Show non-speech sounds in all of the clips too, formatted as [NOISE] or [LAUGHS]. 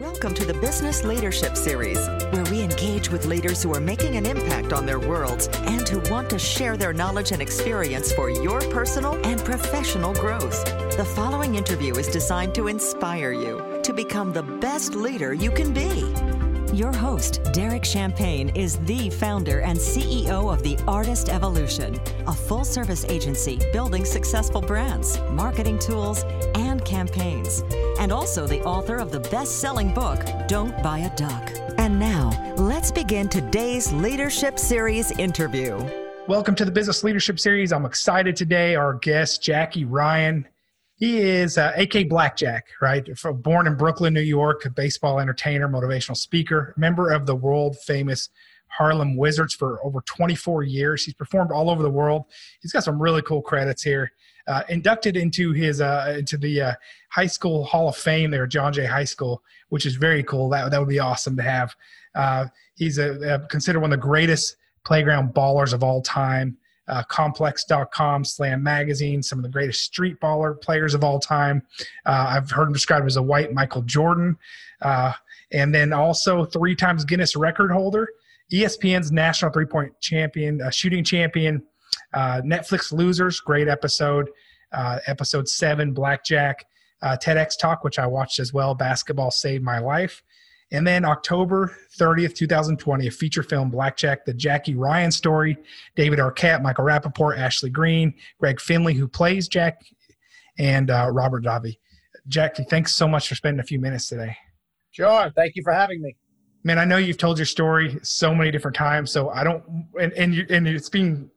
Welcome to the Business Leadership Series, where we engage with leaders who are making an impact on their worlds and who want to share their knowledge and experience for your personal and professional growth. The following interview is designed to inspire you to become the best leader you can be. Your host, Derek Champagne, is the founder and CEO of The Artist Evolution, a full service agency building successful brands, marketing tools, and campaigns, and also the author of the best selling book, Don't Buy a Duck. And now, let's begin today's Leadership Series interview. Welcome to the Business Leadership Series. I'm excited today. Our guest, Jackie Ryan. He is uh, AK Blackjack, right? Born in Brooklyn, New York, a baseball entertainer, motivational speaker, member of the world famous Harlem Wizards for over 24 years. He's performed all over the world. He's got some really cool credits here. Uh, inducted into his uh, into the uh, high school Hall of Fame there, John Jay High School, which is very cool. That that would be awesome to have. Uh, he's a, a, considered one of the greatest playground ballers of all time uh, complex.com, Slam Magazine, some of the greatest street baller players of all time. Uh, I've heard him described as a white Michael Jordan. Uh, and then also three times Guinness record holder, ESPN's national three point champion, uh, shooting champion, uh, Netflix Losers, great episode, uh, episode seven, Blackjack, TEDx Talk, which I watched as well, Basketball Saved My Life. And then October 30th, 2020, a feature film, Blackjack, the Jackie Ryan story. David Arquette, Michael Rapaport, Ashley Greene, Greg Finley, who plays Jack, and uh, Robert Davi. Jackie, thanks so much for spending a few minutes today. Sure. Thank you for having me. Man, I know you've told your story so many different times, so I don't, and, and, you, and it's being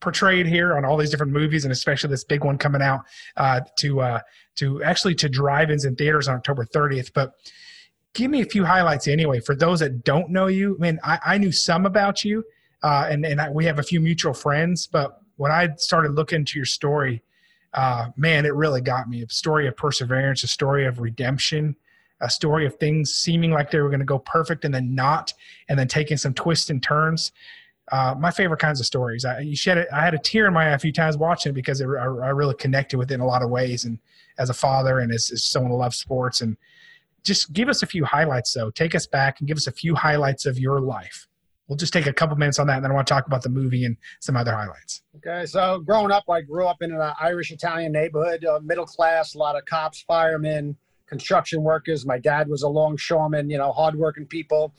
portrayed here on all these different movies, and especially this big one coming out uh, to uh, to actually to drive-ins and theaters on October 30th. But give me a few highlights anyway for those that don't know you. I mean, I, I knew some about you, uh, and and I, we have a few mutual friends. But when I started looking into your story, uh, man, it really got me. A story of perseverance, a story of redemption, a story of things seeming like they were going to go perfect and then not, and then taking some twists and turns. Uh, my favorite kinds of stories. I, shed it, I had a tear in my eye a few times watching it because it, I, I, really connected with it in a lot of ways, and as a father and as, as someone who loves sports and just give us a few highlights though. Take us back and give us a few highlights of your life. We'll just take a couple minutes on that, and then I want to talk about the movie and some other highlights. Okay, so growing up, I grew up in an Irish Italian neighborhood, uh, middle class, a lot of cops, firemen, construction workers. My dad was a longshoreman, you know, hardworking people.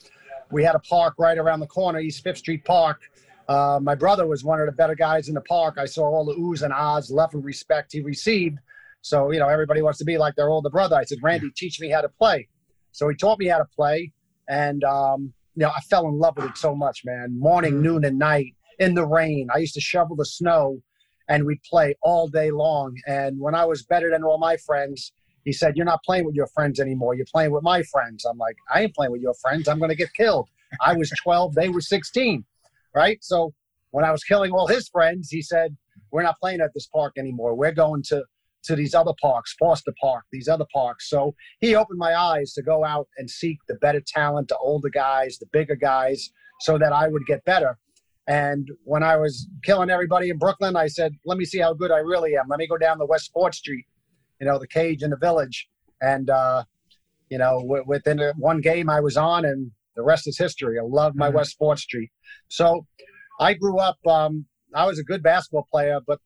We had a park right around the corner, East Fifth Street Park. Uh, my brother was one of the better guys in the park. I saw all the oohs and ahs, love and respect he received so, you know, everybody wants to be like their older brother. I said, Randy, teach me how to play. So he taught me how to play. And, um, you know, I fell in love with it so much, man. Morning, mm-hmm. noon, and night in the rain. I used to shovel the snow and we'd play all day long. And when I was better than all my friends, he said, You're not playing with your friends anymore. You're playing with my friends. I'm like, I ain't playing with your friends. I'm going to get killed. I was [LAUGHS] 12, they were 16. Right. So when I was killing all his friends, he said, We're not playing at this park anymore. We're going to to these other parks, Foster Park, these other parks. So he opened my eyes to go out and seek the better talent, the older guys, the bigger guys, so that I would get better. And when I was killing everybody in Brooklyn, I said, let me see how good I really am. Let me go down the West Fourth Street, you know, the cage in the village. And, uh, you know, w- within one game I was on, and the rest is history. I love my mm-hmm. West Fourth Street. So I grew up, um, I was a good basketball player, but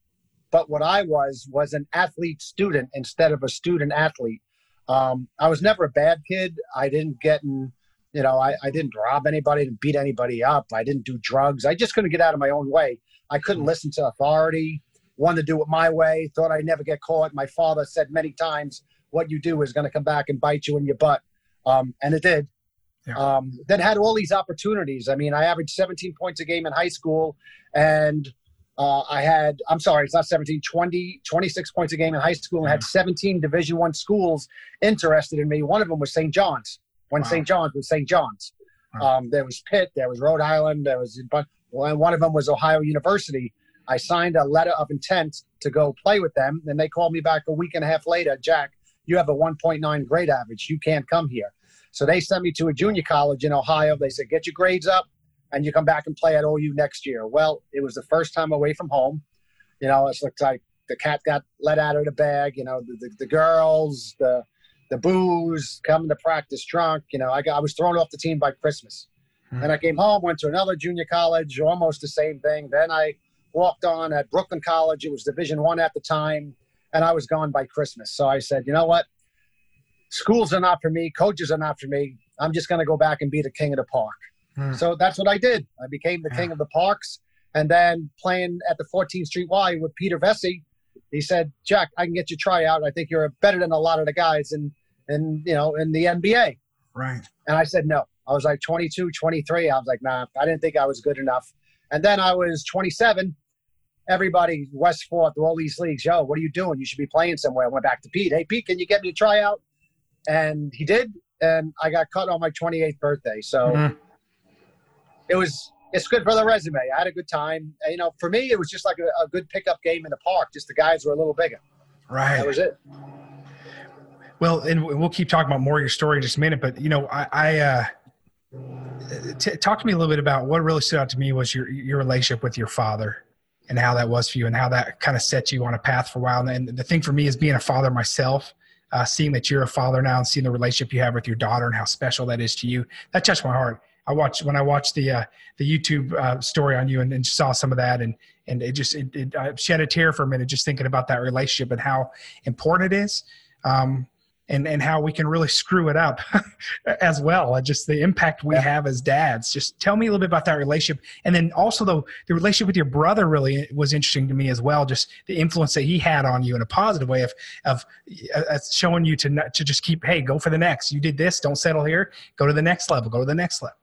but what I was was an athlete student instead of a student athlete. Um, I was never a bad kid. I didn't get in, you know, I, I didn't rob anybody, didn't beat anybody up. I didn't do drugs. I just couldn't get out of my own way. I couldn't listen to authority, wanted to do it my way, thought I'd never get caught. My father said many times, what you do is going to come back and bite you in your butt. Um, and it did. Yeah. Um, then had all these opportunities. I mean, I averaged 17 points a game in high school and uh, I had, I'm sorry, it's not 17, 20, 26 points a game in high school and had 17 Division One schools interested in me. One of them was St. John's. When wow. St. John's was St. John's. Wow. Um, there was Pitt, there was Rhode Island, there was, but one of them was Ohio University. I signed a letter of intent to go play with them. And they called me back a week and a half later, Jack, you have a 1.9 grade average. You can't come here. So they sent me to a junior college in Ohio. They said, get your grades up and you come back and play at OU next year. Well, it was the first time away from home. You know, it's like the cat got let out of the bag. You know, the, the, the girls, the the booze, coming to practice drunk. You know, I got I was thrown off the team by Christmas. Mm-hmm. And I came home, went to another junior college, almost the same thing. Then I walked on at Brooklyn College. It was Division One at the time, and I was gone by Christmas. So I said, you know what? Schools are not for me. Coaches are not for me. I'm just going to go back and be the king of the park. Mm. So that's what I did. I became the yeah. king of the parks. And then playing at the 14th Street Y with Peter Vecsey, he said, Jack, I can get you tryout. I think you're better than a lot of the guys in, in you know, in the NBA. Right. And I said, no. I was like 22, 23. I was like, nah, I didn't think I was good enough. And then I was 27. Everybody, West Fourth, all these leagues, yo, what are you doing? You should be playing somewhere. I went back to Pete. Hey, Pete, can you get me a tryout? And he did. And I got cut on my 28th birthday. So mm-hmm. it was, it's good for the resume. I had a good time. You know, for me, it was just like a, a good pickup game in the park. Just the guys were a little bigger. Right. That was it. Well, and we'll keep talking about more of your story in just a minute. But you know, I, I uh, T- talk to me a little bit about what really stood out to me was your your relationship with your father and how that was for you and how that kind of set you on a path for a while. And the thing for me is being a father myself, uh, seeing that you're a father now and seeing the relationship you have with your daughter and how special that is to you. That touched my heart. I watched when I watched the uh, the YouTube uh, story on you and, and, saw some of that and and it just it, it, I shed a tear for a minute just thinking about that relationship and how important it is. Um, and and how we can really screw it up [LAUGHS] as well just the impact we yeah. have as dads just tell me a little bit about that relationship and then also the the relationship with your brother really was interesting to me as well just the influence that he had on you in a positive way of of uh, showing you to to just keep hey go for the next you did this don't settle here go to the next level go to the next level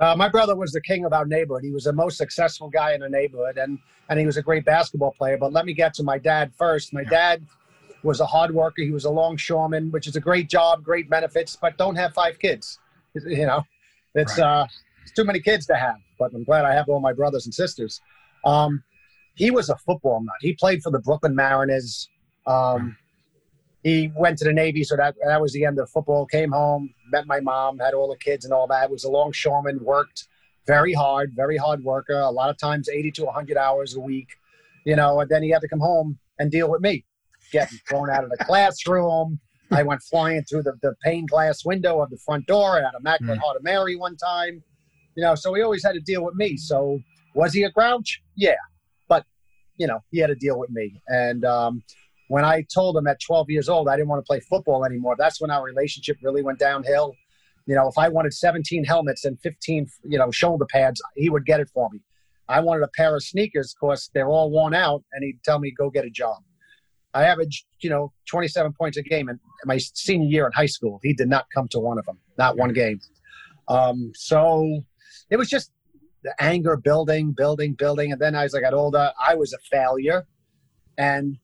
uh, my brother was the king of our neighborhood. He was the most successful guy in the neighborhood, and and he was a great basketball player. But let me get to my dad first. My yeah. dad was a hard worker. He was a longshoreman, which is a great job, great benefits, but don't have five kids. You know, it's right. uh, it's too many kids to have. But I'm glad I have all my brothers and sisters. Um, he was a football nut. He played for the Brooklyn Mariners. Um, he went to the Navy, so that that was the end of football. Came home, met my mom, had all the kids and all that. Was a longshoreman, worked very hard, very hard worker. A lot of times, 80 to 100 hours a week. You know, and then he had to come home and deal with me getting thrown out of the classroom. I went flying through the, the pane glass window of the front door at Immaculate mm. Heart of Mary one time. You know, so he always had to deal with me. So was he a grouch? Yeah. But, you know, he had to deal with me. And um, when I told him at 12 years old I didn't want to play football anymore, that's when our relationship really went downhill. You know, if I wanted 17 helmets and 15, you know, shoulder pads, he would get it for me. I wanted a pair of sneakers because they're all worn out, and he'd tell me, go get a job. I averaged, you know, 27 points a game in my senior year in high school. He did not come to one of them, not one game. Um, so it was just the anger building, building, building. And then as I got older, I was a failure. And,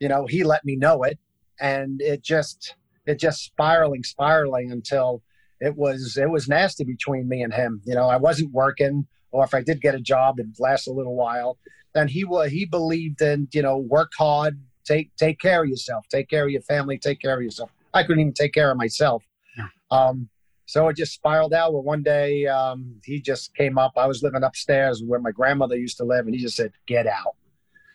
you know, he let me know it. And it just, it just spiraling, spiraling until it was, it was nasty between me and him. You know, I wasn't working, or if I did get a job, it lasted a little while. Then he was, he believed in, you know, work hard, take take care of yourself, take care of your family, take care of yourself. I couldn't even take care of myself. Yeah. Um, so it just spiraled out. Where one day um, he just came up. I was living upstairs where my grandmother used to live, and he just said, "Get out,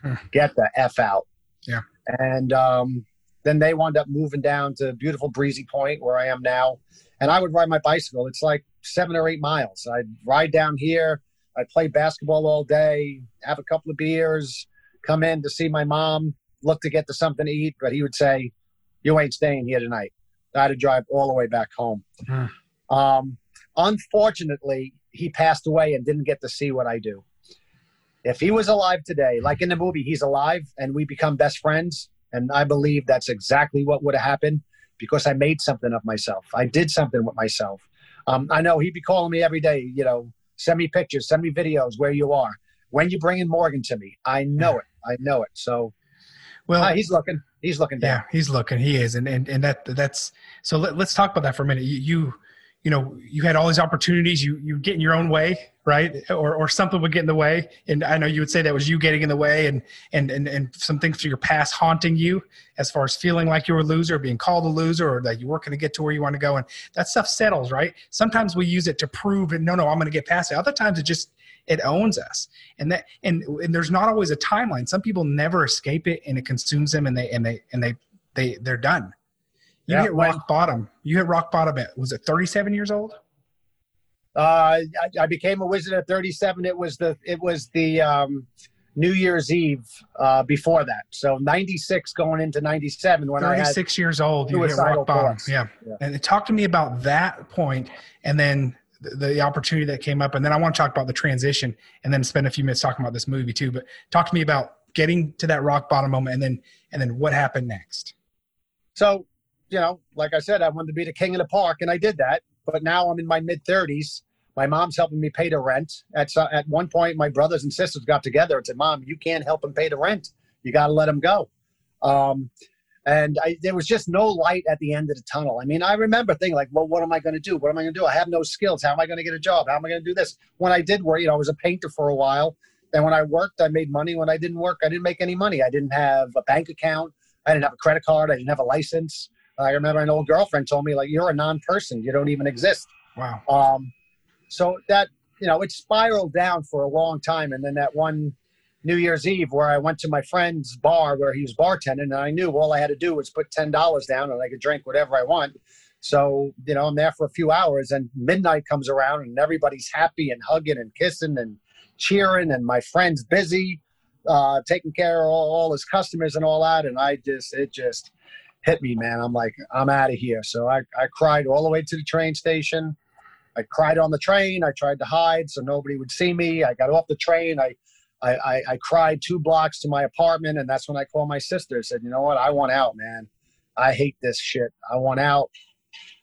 hmm. get the f out." Yeah. And um, then they wound up moving down to beautiful Breezy Point, where I am now. And I would ride my bicycle. It's like seven or eight miles. I'd ride down here. I'd play basketball all day, have a couple of beers, come in to see my mom, look to get to something to eat, but he would say, "You ain't staying here tonight." I had to drive all the way back home. Mm. Um, unfortunately, he passed away and didn't get to see what I do. If he was alive today, like in the movie, he's alive and we become best friends. And I believe that's exactly what would have happened because I made something of myself. I did something with myself. Um, I know he'd be calling me every day, you know, send me pictures, send me videos where you are. When you bringing Morgan to me, I know it. I know it. So well, uh, he's looking. He's looking down. Yeah, he's looking. He is, and and and that that's so. Let, us talk about that for a minute. You, you you know you had all these opportunities. You you get in your own way, right? Or or something would get in the way. And I know you would say that was you getting in the way, and and and and some things from your past haunting you, as far as feeling like you were a loser, being called a loser, or that you weren't going to get to where you want to go. And that stuff settles, right? Sometimes we use it to prove, and no, no, I'm going to get past it. Other times it just it owns us and that and, and there's not always a timeline some people never escape it and it consumes them and they and they and they they they're done You Yeah, hit rock bottom. You hit rock bottom at was it 37 years old? Uh, I, I became a wizard at 37. It was the it was the um, New Year's Eve uh, before that. So 96 going into 97 when I had 36 years old. You hit rock bottom. Yeah. Yeah. And talk to me about that point and then the, the opportunity that came up. And then I want to talk about the transition and then spend a few minutes talking about this movie too. But talk to me about getting to that rock bottom moment and then and then what happened next. So, you know, like I said, I wanted to be the king of the park, and I did that. But now I'm in my mid 30s. My mom's helping me pay the rent. At at one point, my brothers and sisters got together and said, "Mom, you can't help him pay the rent. You got to let him go." Um, and I, there was just no light at the end of the tunnel. I mean, I remember thinking like, "Well, what am I going to do? What am I going to do? I have no skills. How am I going to get a job? How am I going to do this?" When I did work, you know, I was a painter for a while. And when I worked, I made money. When I didn't work, I didn't make any money. I didn't have a bank account. I didn't have a credit card. I didn't have a license. I remember an old girlfriend told me like, "You're a non-person. You don't even exist." Wow. Um, so that you know, it spiraled down for a long time, and then that one New Year's Eve where I went to my friend's bar where he was bartending, and I knew all I had to do was put ten dollars down, and I could drink whatever I want. So you know, I'm there for a few hours, and midnight comes around, and everybody's happy and hugging and kissing and cheering, and my friend's busy uh, taking care of all, all his customers and all that, and I just it just hit me, man. I'm like, I'm out of here. So I, I cried all the way to the train station. I cried on the train. I tried to hide so nobody would see me. I got off the train. I, I, I, I cried two blocks to my apartment, and that's when I called my sister. I said, "You know what? I want out, man. I hate this shit. I want out."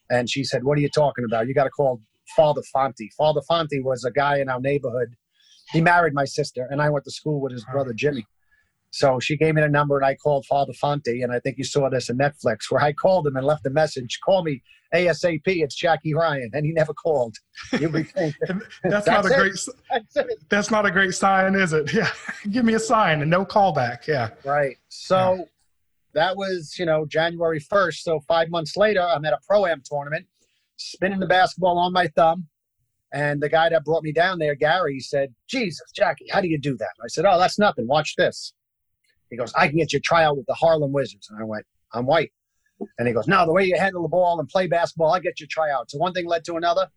And she said, "What are you talking about? You got to call Father Fonte. Father Fonte was a guy in our neighborhood. He married my sister, and I went to school with his brother Jimmy. So she gave me the number, and I called Father Fonte. And I think you saw this on Netflix, where I called him and left a message: "Call me ASAP. It's Jackie Ryan." And he never called. You would think That's, not a it. great [LAUGHS] that's that's not a great sign, is it? [LAUGHS] Yeah. Give me a sign and no callback. Yeah. Right. So that was, you know, January 1st. So five months later, I'm at a pro am tournament, spinning the basketball on my thumb. And the guy that brought me down there, Gary, said, Jesus, Jackie, how do you do that? I said, Oh, that's nothing. Watch this. He goes, I can get you a tryout with the Harlem Wizards. And I went, I'm white. And he goes, No, the way you handle the ball and play basketball, I'll get you tryout. So one thing led to another.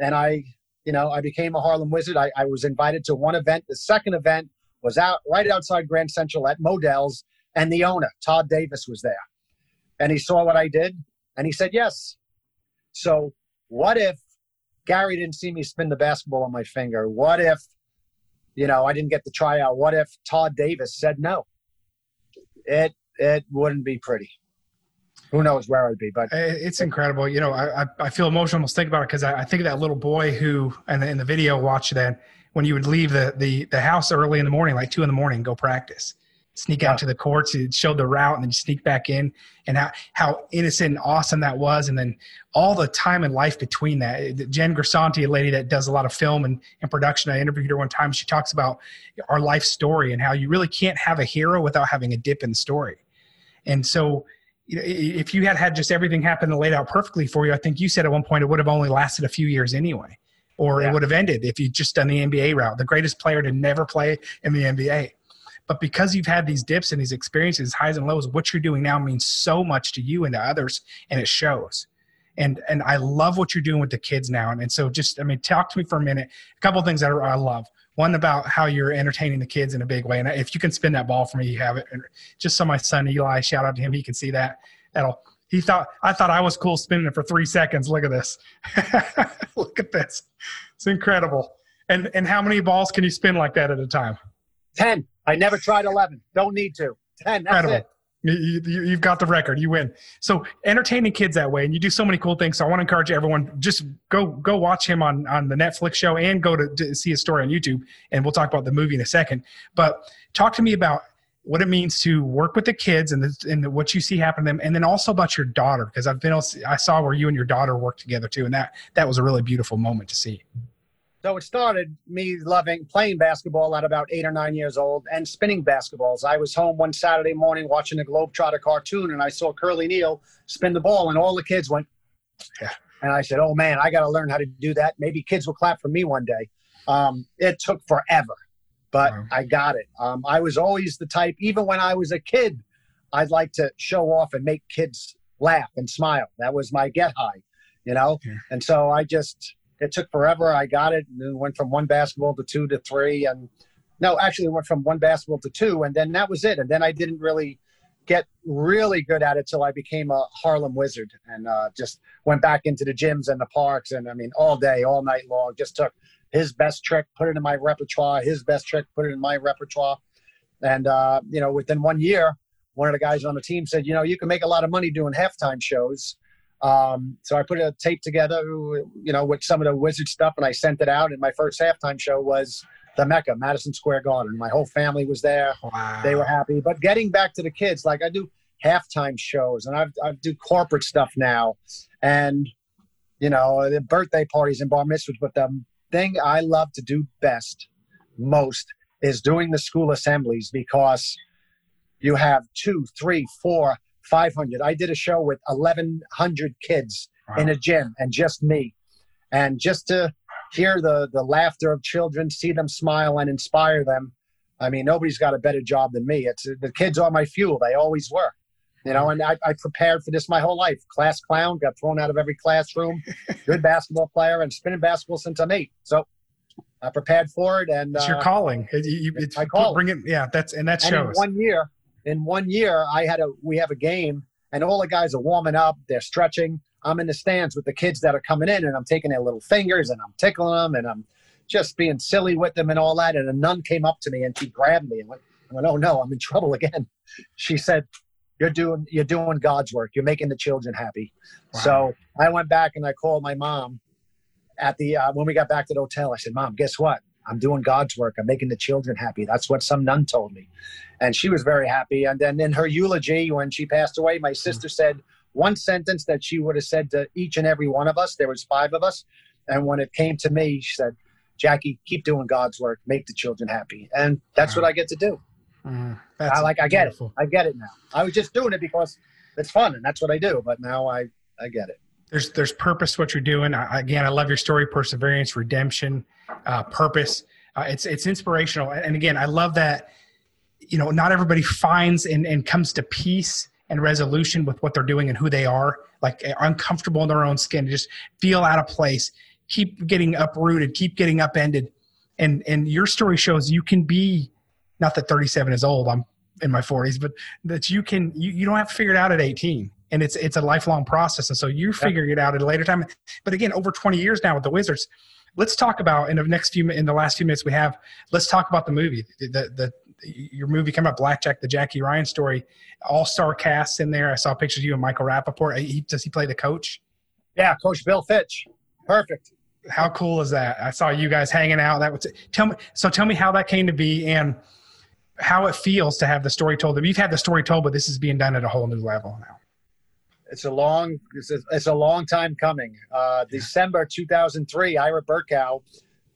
And I, you know, I became a Harlem Wizard. I, I was invited to one event. The second event was out right outside Grand Central at Modell's, and the owner, Todd Davis, was there. And he saw what I did, and he said yes. So what if Gary didn't see me spin the basketball on my finger? What if, you know, I didn't get the tryout? What if Todd Davis said no? It it wouldn't be pretty. Who knows where I'd be, but It's incredible. You know, I, I, I feel emotional almost think about it because I, I think of that little boy who, and in the video, watch that when you would leave the, the, the house early in the morning, like two in the morning, go practice, sneak Yeah. out to the courts, it showed the route, and then sneak back in, and how, how innocent and awesome that was. And then all the time and life between that. Jen Grisanti, a lady that does a lot of film and, and production, I interviewed her one time. She talks about our life story and how you really can't have a hero without having a dip in the story. And so, you know, if you had had just everything happen and laid out perfectly for you, I think you said at one point it would have only lasted a few years anyway, or Yeah. it would have ended if you'd just done the NBA route. The greatest player to never play in the NBA. But because you've had these dips and these experiences, highs and lows, what you're doing now means so much to you and to others, and it shows. And and I love what you're doing with the kids now. And, and so just I mean, talk to me for a minute. A couple of things that I love. One about how you're entertaining the kids in a big way. And if you can spin that ball for me, you have it. And just so my son Eli, shout out to him, he can see that. That'll he thought I thought I was cool spinning it for three seconds. Look at this. [LAUGHS] Look at this. It's incredible. And and how many balls can you spin like that at a time? 10. I never tried 11. Don't need to. 10. That's Incredible. it. You, you, you've got the record. You win. So entertaining kids that way, and you do so many cool things. So I want to encourage everyone just go go watch him on on the Netflix show and go to, to see his story on YouTube. And we'll talk about the movie in a second. But talk to me about what it means to work with the kids and the, and what you see happen to them, and then also about your daughter because I've been I saw where you and your daughter work together too, and that that was a really beautiful moment to see. So it started me loving playing basketball at about eight or nine years old and spinning basketballs. I was home one Saturday morning watching a Globetrotter cartoon and I saw Curly Neal spin the ball and all the kids went, Yeah. And I said, oh man, I got to learn how to do that. Maybe kids will clap for me one day. Um, it took forever, but Wow. I got it. Um, I was always the type, even when I was a kid, I'd like to show off and make kids laugh and smile. That was my get high, you know. Yeah. And so I just it took forever. I got it and went from one basketball to two to three, and no, actually went from one basketball to two, and then that was it. And then I didn't really get really good at it till I became a Harlem wizard and uh, just went back into the gyms and the parks and I mean all day, all night long. Just took his best trick, put it in my repertoire. His best trick, put it in my repertoire. And uh, you know, within one year, one of the guys on the team said, you know, you can make a lot of money doing halftime shows. Um, so I put a tape together, you know, with some of the wizard stuff, and I sent it out. And my first halftime show was the Mecca, Madison Square Garden. My whole family was there. Wow. They were happy. But getting back to the kids, like I do halftime shows, and I I do corporate stuff now, and you know, the birthday parties and bar mitzvahs. But the thing I love to do best, most, is doing the school assemblies because you have two, three, four, five hundred. I did a show with eleven hundred kids wow. in a gym, and just me, and just to hear the the laughter of children, see them smile, and inspire them. I mean, nobody's got a better job than me. It's the kids are my fuel. They always were you know, and I, I, prepared for this my whole life. Class clown, got thrown out of every classroom. [LAUGHS] Good basketball player, and spinning basketball since I'm eight. So I prepared for it, and it's uh, your calling. It, you, it's, I call bring it. Yeah, that's and that shows. And in one year, in one year, I had a we have a game, and all the guys are warming up. They're stretching. I'm in the stands with the kids that are coming in, and I'm taking their little fingers and I'm tickling them, and I'm just being silly with them and all that. And a nun came up to me and she grabbed me and went, I went, "Oh no, I'm in [LAUGHS] trouble again." She said, you're doing you're doing God's work. You're making the children happy. Wow. So I went back and I called my mom at the uh, when we got back to the hotel. I said, "Mom, guess what? I'm doing God's work. I'm making the children happy." That's what some nun told me, and she was very happy. And then in her eulogy, when she passed away, my sister said one sentence that she would have said to each and every one of us. There was five of us, and when it came to me, she said, "Jackie, keep doing God's work. Make the children happy." And that's wow. what I get to do. Mm, I like I get beautiful. it. I get it now. I was just doing it because it's fun and that's what I do. But now I I get it. There's there's purpose what you're doing. I, again, I love your story, perseverance, redemption, uh, purpose. Uh, it's it's inspirational. And again, I love that. You know, not everybody finds and, and comes to peace and resolution with what they're doing and who they are. Like uncomfortable in their own skin, just feel out of place. Keep getting uprooted. Keep getting upended. And and your story shows you can be not that 37 is old i'm in my 40s but that you can you, you don't have to figure it out at 18 and it's it's a lifelong process. And so you're figuring it out at a later time. But again over 20 years now with the wizards let's talk about in the next few in the last few minutes we have let's talk about the movie the the, the your movie came up, blackjack the jackie ryan story. All-star cast in there. I saw pictures of you and michael rapaport he, does he play the coach? Yeah coach bill fitch. Perfect. How cool is that? I saw you guys hanging out. That was tell me so tell me how that came to be and how it feels to have the story told. You've had the story told, but this is being done at a whole new level now. It's a long, it's a, it's a long time coming. Uh, December 2003, Ira Berkow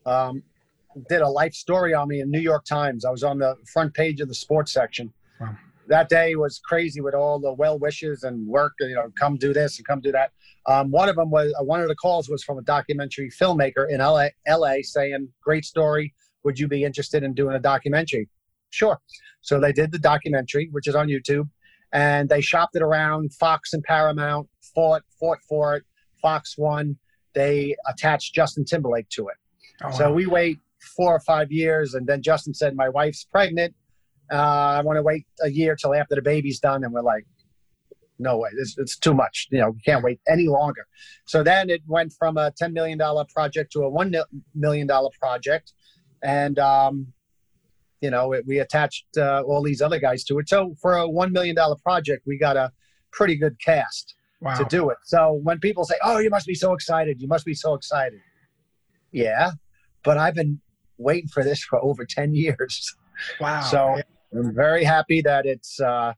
um, did a life story on me in New York Times. I was on the front page of the sports section. Wow. That day was crazy with all the well wishes and work. You know, come do this and come do that. Um, one of them was uh, one of the calls was from a documentary filmmaker in LA, LA saying, "Great story. Would you be interested in doing a documentary?" Sure. So they did the documentary, which is on YouTube, and they shopped it around. Fox and Paramount fought fought for it. Fox won. They attached Justin Timberlake to it. Oh, so wow. we wait four or five years, and then Justin said, "My wife's pregnant. Uh, I want to wait a year till after the baby's done." And we're like, "No way! It's, it's too much. You know, we can't wait any longer." So then it went from a ten million dollar project to a one million dollar project, and um, you know, it, we attached uh, all these other guys to it. So for a $1 million project, we got a pretty good cast wow. to do it. So when people say, oh, you must be so excited, you must be so excited. Yeah, but I've been waiting for this [LAUGHS] for over 10 years. Wow. So. I'm very happy that it's, uh,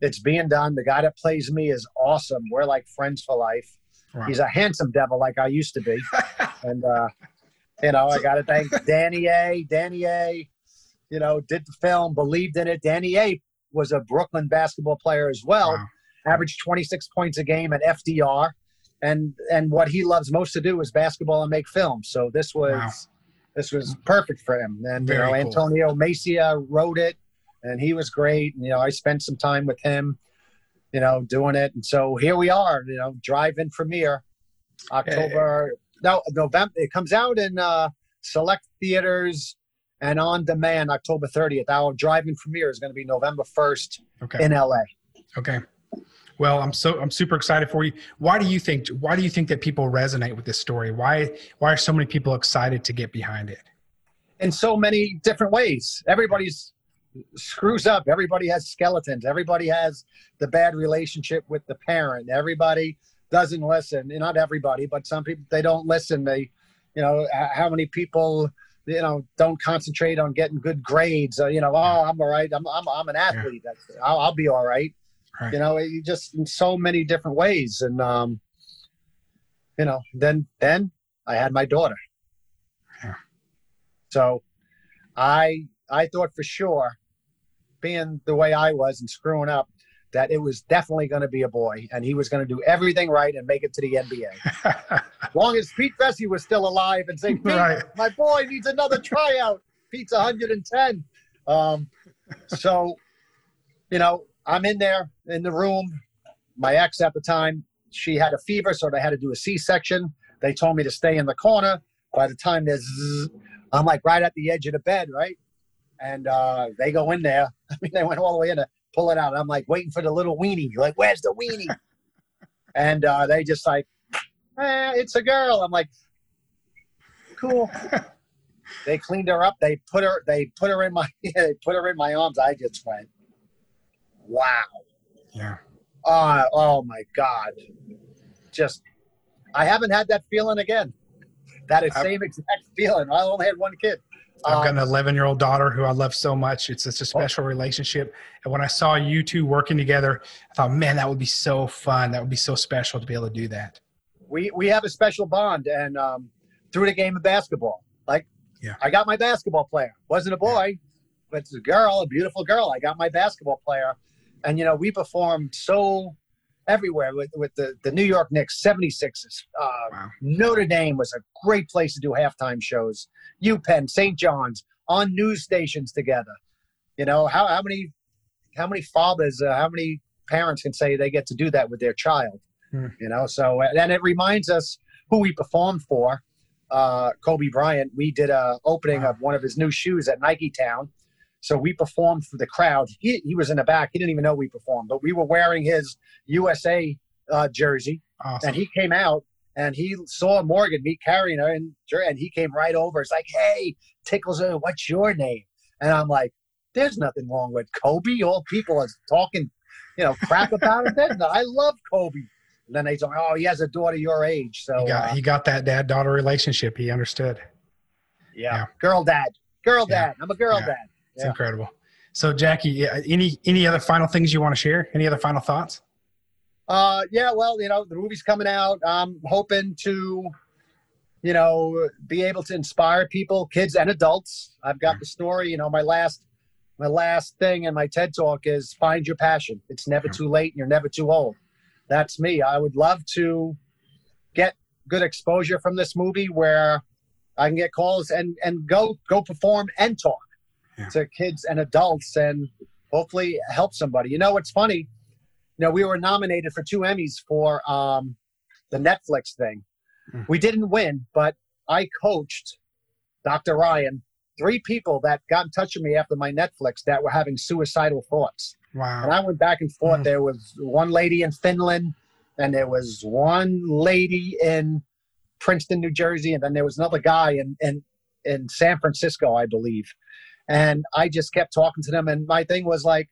it's being done. The guy that plays me is awesome. We're like friends for life. Wow. He's a handsome devil like I used to be. [LAUGHS] and, uh, you know, I got to thank Danny A. Danny A you know, did the film, believed in it. Danny A was a Brooklyn basketball player as well, wow. averaged 26 points a game at FDR. And and what he loves most to do is basketball and make films. So this was wow. this was perfect for him. And Very you know, cool. Antonio Macia wrote it and he was great. And you know, I spent some time with him. you know, doing it. And so here we are, you know, drive-in premiere, October. No, November. It comes out in uh, select theaters and on demand October 30th. Our drive-in premiere is going to be November 1st Okay. in LA. Okay. Well, I'm so I'm super excited for you. Why do you think why do you think that people resonate with this story? Why why are so many people excited to get behind it? in so many different ways. Everybody's screws up. Everybody has skeletons. Everybody has the bad relationship with the parent. Everybody doesn't listen. Not everybody, but some people they don't listen. They, you know, how many people, you know, don't concentrate on getting good grades. Uh, you know, oh, I'm all right. I'm I'm, I'm an athlete. That's, I'll, I'll be all right. Right. You know, you just in so many different ways, and um, you know, then then I had my daughter. Yeah. So, I I thought for sure, being the way I was and screwing up, that it was definitely going to be a boy, and he was going to do everything right and make it to the NBA. As [LAUGHS] long as Pete Vecsey was still alive and saying, Pete, Right. my boy needs another tryout. Pete's 110. Um, so, you know, I'm in there in the room. My ex at the time, she had a fever, so they had to do a C-section. They told me to stay in the corner. By the time there's, zzz, I'm like right at the edge of the bed, right? And uh, they go in there. [LAUGHS] I mean, they went all the way in to pull it out. I'm like waiting for the little weenie. Like, where's the weenie? [LAUGHS] and uh, they just like, eh, it's a girl. I'm like, cool. [LAUGHS] they cleaned her up. They put her. They put her in my. [LAUGHS] They put her in my arms. I just went, wow. yeah. Uh, oh my God. Just, I haven't had that feeling again. That same exact feeling. I only had one kid. I've got Um, an 11 year old daughter who I love so much. It's such a special relationship. And when I saw you two working together, I thought, man, that would be so fun. That would be so special to be able to do that. we we have a special bond and um, through the game of basketball. Like, Yeah. I got my basketball player. Wasn't a boy, but it's a girl, a beautiful girl. I got my basketball player, and you know we performed so everywhere with with the the New York Knicks, 76ers. Uh, Wow. Notre Dame was a great place to do halftime shows. UPenn, St. John's, on news stations together. You know how how many how many fathers, uh, how many parents can say they get to do that with their child? Hmm. You know, so and it reminds us who we performed for. Uh, Kobe Bryant. We did a opening Wow. of one of his new shoes at Nike Town. So we performed for the crowd. He, he was in the back. He didn't even know we performed, but we were wearing his USA uh, jersey Awesome. and he came out and he saw Morgan me carrying her and and he came right over. It's like, hey, Tickles, uh, what's your name? And I'm like, there's nothing wrong with Kobe. All people are talking, you know, crap about him. Then I love Kobe. And then they say, oh, he has a daughter your age. So he, got, uh, he got that dad daughter relationship. He understood. yeah. yeah. girl dad, girl Yeah. dad. I'm a girl Yeah. dad. It's Yeah. incredible. So, Jackie, any any other final things you want to share? Any other final thoughts? Uh, yeah, well, you know, the movie's coming out. I'm hoping to, you know, be able to inspire people, kids and adults. I've got the story. You know, my last, my last thing in my TED talk is find your passion. It's never too late, and you're never too old. That's me. I would love to get good exposure from this movie where I can get calls and and go go perform and talk Yeah. to kids and adults and hopefully help somebody. You know, it's funny you know, we were nominated for two Emmys for um, the Netflix thing. Hmm. We didn't win, but I coached Dr. Ryan, three people that got in touch with me after my Netflix that were having suicidal thoughts. Wow. And I went back and forth. Hmm. There was one lady in Finland, and there was one lady in Princeton, New Jersey, and then there was another guy in, in, in San Francisco, I believe. And I just kept talking to them. And my thing was like,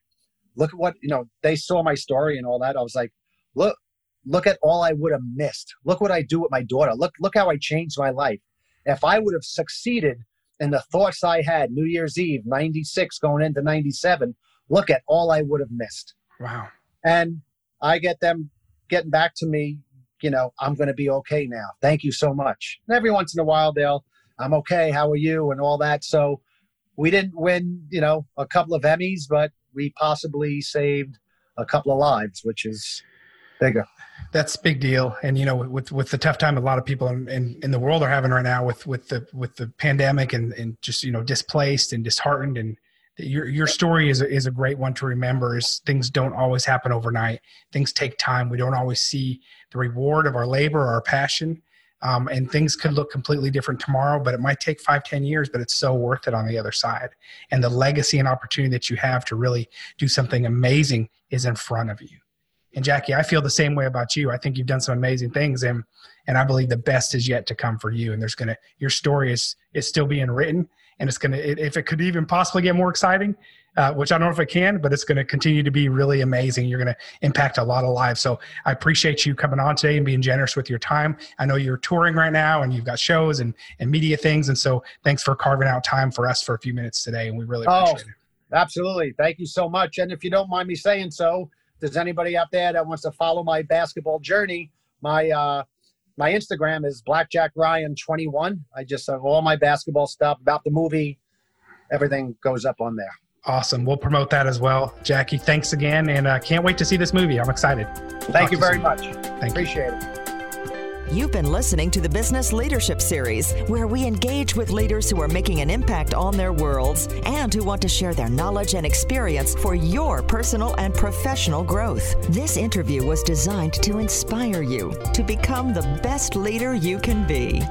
look at what, you know, they saw my story and all that. I was like, look, look at all I would have missed. Look what I do with my daughter. Look, look how I changed my life. If I would have succeeded in the thoughts I had New Year's Eve, 96 going into 97, look at all I would have missed. Wow. And I get them getting back to me, you know, I'm going to be okay now. Thank you so much. And every once in a while, they'll, I'm okay. How are you? And all that. So we didn't win, you know, a couple of Emmys, but we possibly saved a couple of lives, which is bigger. That's big deal. And you know, with with the tough time a lot of people in, in, in the world are having right now with with the with the pandemic and, and just you know displaced and disheartened and your your story is a, is a great one to remember. Is things don't always happen overnight. Things take time. We don't always see the reward of our labor or our passion. Um, and things could look completely different tomorrow, but it might take five, ten years, but it's so worth it on the other side. And the legacy and opportunity that you have to really do something amazing is in front of you. And Jackie, I feel the same way about you. I think you've done some amazing things, and and I believe the best is yet to come for you. And there's gonna your story is is still being written, and it's gonna if it could even possibly get more exciting, uh, which I don't know if it can, but it's going to continue to be really amazing. You're going to impact a lot of lives. So I appreciate you coming on today and being generous with your time. I know you're touring right now and you've got shows and, and media things. And so thanks for carving out time for us for a few minutes today. And we really oh, appreciate oh, it. Absolutely. Thank you so much. And if you don't mind me saying so, there's anybody out there that wants to follow my basketball journey, my, uh, my Instagram is Blackjack Ryan 21. I just have all my basketball stuff about the movie. Everything goes up on there. Awesome. We'll promote that as well. Jackie, thanks again. And uh, can't wait to see this movie. I'm excited. We'll Thank you very much. Thank Appreciate you. it. You've been listening to the Business Leadership Series, where we engage with leaders who are making an impact on their worlds and who want to share their knowledge and experience for your personal and professional growth. This interview was designed to inspire you to become the best leader you can be.